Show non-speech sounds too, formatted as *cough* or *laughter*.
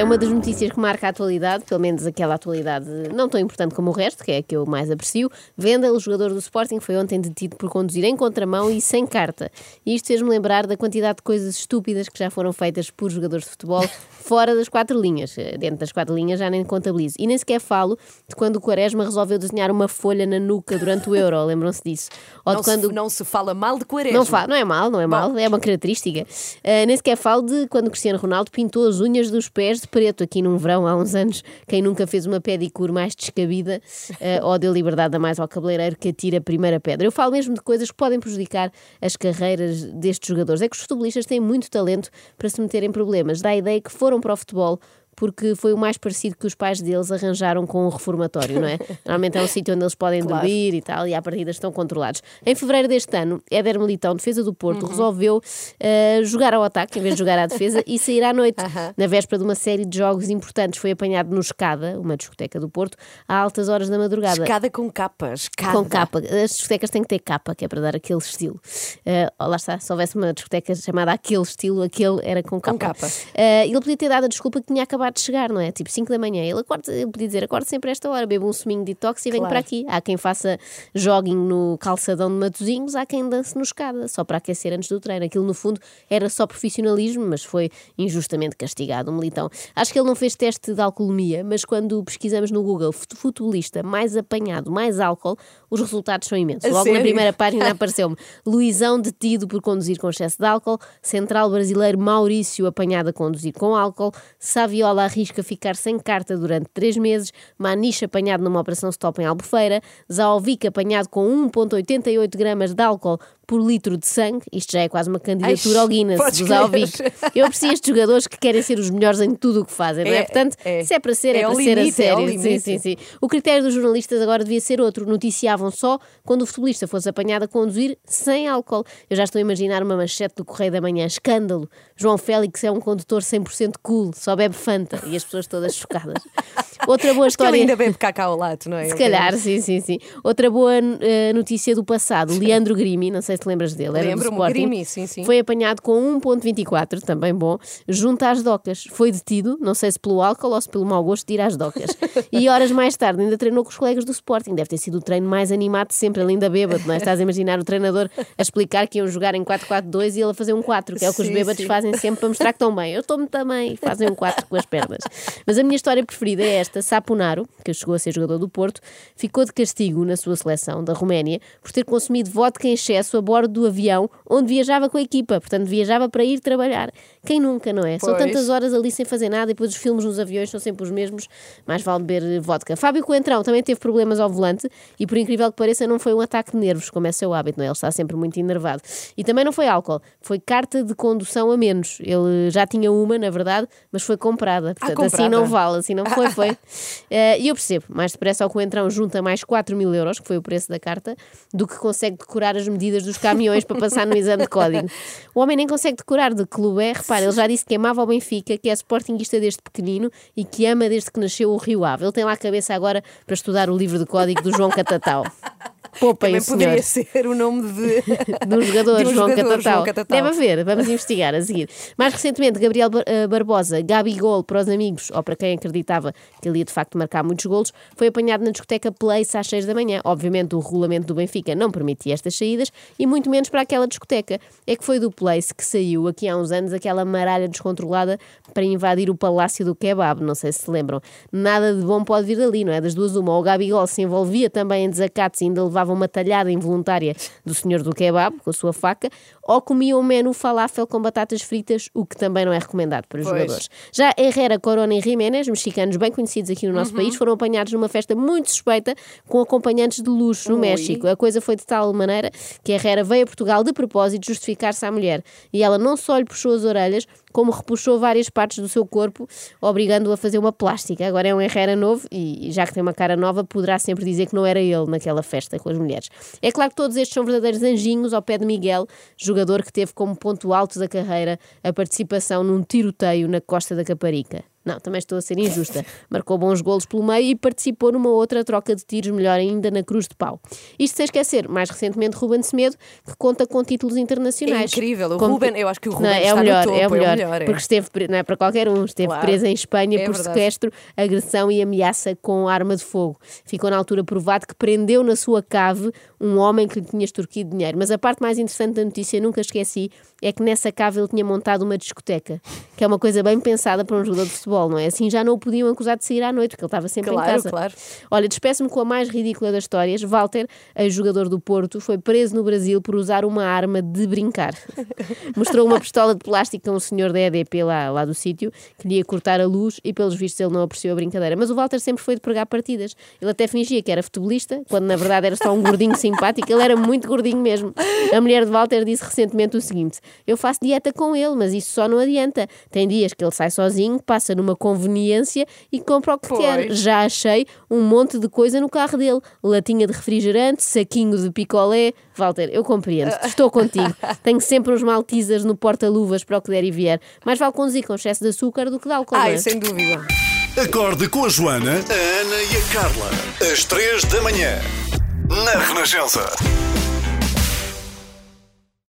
é uma das notícias que marca a atualidade, pelo menos aquela atualidade não tão importante como o resto, que é a que eu mais aprecio. Vendel, o jogador do Sporting, foi ontem detido por conduzir em contramão e sem carta. E isto fez-me lembrar da quantidade de coisas estúpidas que já foram feitas por jogadores de futebol *laughs* fora das quatro linhas. Dentro das quatro linhas já nem contabilizo. E nem sequer falo de quando o Quaresma resolveu desenhar uma folha na nuca durante o Euro, lembram-se disso? Ou não, quando... se, não se fala mal de Quaresma. Não, fa... não é mal, não é Bom. mal, é uma característica. Uh, nem sequer falo de quando o Cristiano Ronaldo pintou as unhas dos pés de preto aqui num verão há uns anos. Quem nunca fez uma pedicure mais descabida uh, *laughs* ou deu liberdade a mais ao cabeleireiro que atira a primeira pedra. Eu falo mesmo de coisas que podem prejudicar as carreiras destes jogadores. É que os futebolistas têm muito talento para se meter em problemas. Dá a ideia que foram para o futebol porque foi o mais parecido que os pais deles arranjaram com o reformatório, não é? *laughs* Normalmente é um sítio onde eles podem claro. dormir e tal, e à partida estão controlados. Em fevereiro deste ano, Éder Militão, defesa do Porto, uhum. resolveu uh, jogar ao ataque em vez de jogar à defesa e sair à noite. Uhum. Na véspera de uma série de jogos importantes, foi apanhado no Escada, uma discoteca do Porto, a altas horas da madrugada. Escada com capa, escada. Com capa. As discotecas têm que ter capa, que é para dar aquele estilo. Uh, lá está, se houvesse uma discoteca chamada aquele estilo, aquele era com capa. Com capa. Uh, ele podia ter dado a desculpa que tinha acabado acabado de chegar, não é? Tipo 5 da manhã. Ele acorda, eu podia dizer, acorda sempre a esta hora, bebo um suminho de detox e venho claro. para aqui. Há quem faça jogging no calçadão de Matozinhos, há quem dance no escada, só para aquecer antes do treino. Aquilo, no fundo, era só profissionalismo, mas foi injustamente castigado, um militão. Acho que ele não fez teste de alcoolemia, mas quando pesquisamos no Google futebolista mais apanhado, mais álcool, os resultados são imensos. Logo sério? na primeira *laughs* página apareceu-me Luizão detido por conduzir com excesso de álcool, Central brasileiro Maurício apanhado a conduzir com álcool, Saviola arrisca ficar sem carta durante três meses, Maniche apanhado numa operação stop em Albufeira, Zaovic apanhado com 1,88 gramas de álcool por litro de sangue, isto já é quase uma candidatura Ai, ao Guinness dos Alvic. Eu aprecio estes jogadores que querem ser os melhores em tudo o que fazem, não é? é Portanto, é. se é para ser, é, é para limite, ser a é sério. sim, sim, sim. O critério dos jornalistas agora devia ser outro. Noticiavam só quando o futebolista fosse apanhado a conduzir sem álcool. Eu já estou a imaginar uma manchete do Correio da Manhã. Escândalo. João Félix é um condutor 100% cool, só bebe Fanta. E as pessoas todas chocadas. Outra boa história. Ele ainda bebe cacau lato, não é? Se calhar, sim, sim, sim. Outra boa uh, notícia do passado. Leandro Grimi, não sei se te lembras dele, era Lembro-me, do Sporting. Grimi, sim, sim. Foi apanhado com 1.24, também bom, junto às docas. Foi detido, não sei se pelo álcool ou se pelo mau gosto de ir às docas. *laughs* e horas mais tarde ainda treinou com os colegas do Sporting. Deve ter sido o treino mais animado de sempre, ele ainda bêbado, não é? Estás a imaginar o treinador a explicar que iam jogar em 4-4-2 e ele a fazer um 4, que é o que os bêbados sim. fazem sempre para mostrar que estão bem. Eu estou-me também, fazem um 4 com as pernas. Mas a minha história preferida é esta: Saponaro, que chegou a ser jogador do Porto, ficou de castigo na sua seleção da Roménia por ter consumido vodka em excesso a bordo do avião onde viajava com a equipa, portanto viajava para ir trabalhar. Quem nunca, não é? Pois. São tantas horas ali sem fazer nada e depois os filmes nos aviões são sempre os mesmos, mais vale beber vodka. Fábio Coentrão também teve problemas ao volante e por incrível que pareça não foi um ataque de nervos, como é seu hábito, não é? Ele está sempre muito enervado. E também não foi álcool, foi carta de condução a menos. Ele já tinha uma, na verdade, mas foi comprada. Ah, portanto, ah, comprada. assim não vale, assim não foi, foi. Uh, *laughs* e eu percebo, mais depressa ao Coentrão junta mais 4 mil euros, que foi o preço da carta, do que consegue decorar as medidas dos caminhões para passar no exame de código. O homem nem consegue decorar de clube é. Repara, ele já disse que amava o Benfica, que é sportinguista desde pequenino e que ama desde que nasceu o Rio Ave. Ele tem lá a cabeça agora para estudar o livro de código do João Catatau. Poupem Também poderia ser o nome de... *laughs* do jogador, *laughs* João, jogador Catatal. João Catatal. Deve haver, vamos investigar a seguir. Mais recentemente, Gabriel eh, Barbosa, Gabi Gol para os amigos, ou para quem acreditava que ele ia de facto marcar muitos golos, foi apanhado na discoteca Place às 6 da manhã. Obviamente, o regulamento do Benfica não permitia estas saídas e muito menos para aquela discoteca. É que foi do Place que saiu aqui há uns anos aquela maralha descontrolada para invadir o palácio do kebab. Não sei se se lembram. Nada de bom pode vir dali, não é? Das duas, uma. O Gabigol se envolvia também em desacatos e ainda levava uma talhada involuntária do senhor do kebab com a sua faca, ou comiam um menu falafel com batatas fritas, o que também não é recomendado para os pois. jogadores. Já Herrera, Corona e Jiménez, mexicanos bem conhecidos aqui no nosso uhum. país, foram apanhados numa festa muito suspeita com acompanhantes de luxo no Ui. México. A coisa foi de tal maneira que Herrera veio a Portugal de propósito justificar-se à mulher. E ela não só lhe puxou as orelhas, como repuxou várias partes do seu corpo, obrigando-o a fazer uma plástica. Agora é um Herrera novo e, já que tem uma cara nova, poderá sempre dizer que não era ele naquela festa com as mulheres. É claro que todos estes são verdadeiros anjinhos ao pé de Miguel, jogador que teve como ponto alto da carreira a participação num tiroteio na costa da Caparica. Não, também estou a ser injusta. Marcou bons golos pelo meio e participou numa outra troca de tiros, melhor ainda, na Cruz de Pau. Isto sem esquecer, mais recentemente, Ruben Semedo, que conta com títulos internacionais. É incrível. O Como... Ruben, eu acho que o Ruben não, é, o melhor, topo, é o melhor, é o melhor. Porque esteve, não é para qualquer um, esteve claro. preso em Espanha é por verdade. sequestro, agressão e ameaça com arma de fogo. Ficou na altura provado que prendeu na sua cave um homem que lhe tinha extorquido dinheiro. Mas a parte mais interessante da notícia, nunca esqueci, é que nessa cave ele tinha montado uma discoteca, que é uma coisa bem pensada para um jogador de futebol, não é? Assim já não o podiam acusar de sair à noite, porque ele estava sempre claro, em casa. Claro. Olha, despeço-me com a mais ridícula das histórias. Walter, ex-jogador do Porto, foi preso no Brasil por usar uma arma de brincar. *laughs* Mostrou uma pistola de plástico a um senhor da EDP lá, lá do sítio, que lhe ia cortar a luz e, pelos vistos, ele não apreciou a brincadeira. Mas o Walter sempre foi de pregar partidas. Ele até fingia que era futebolista, quando na verdade era só um gordinho *laughs* simpático. Ele era muito gordinho mesmo. A mulher de Walter disse recentemente o seguinte: Eu faço dieta com ele, mas isso só não adianta. Tem dias que ele sai sozinho, passa numa conveniência e compra o que pois. quer. Já achei um monte de coisa no carro dele: latinha de refrigerante, saquinho de picolé. Walter, eu compreendo, *laughs* estou contigo. Tenho sempre uns maltesers no porta-luvas para o que der e vier. Mais vale conduzir com excesso de açúcar do que de álcool. Ai, é? sem dúvida. Acorde com a Joana, a Ana e a Carla. Às três da manhã. Na Renascença.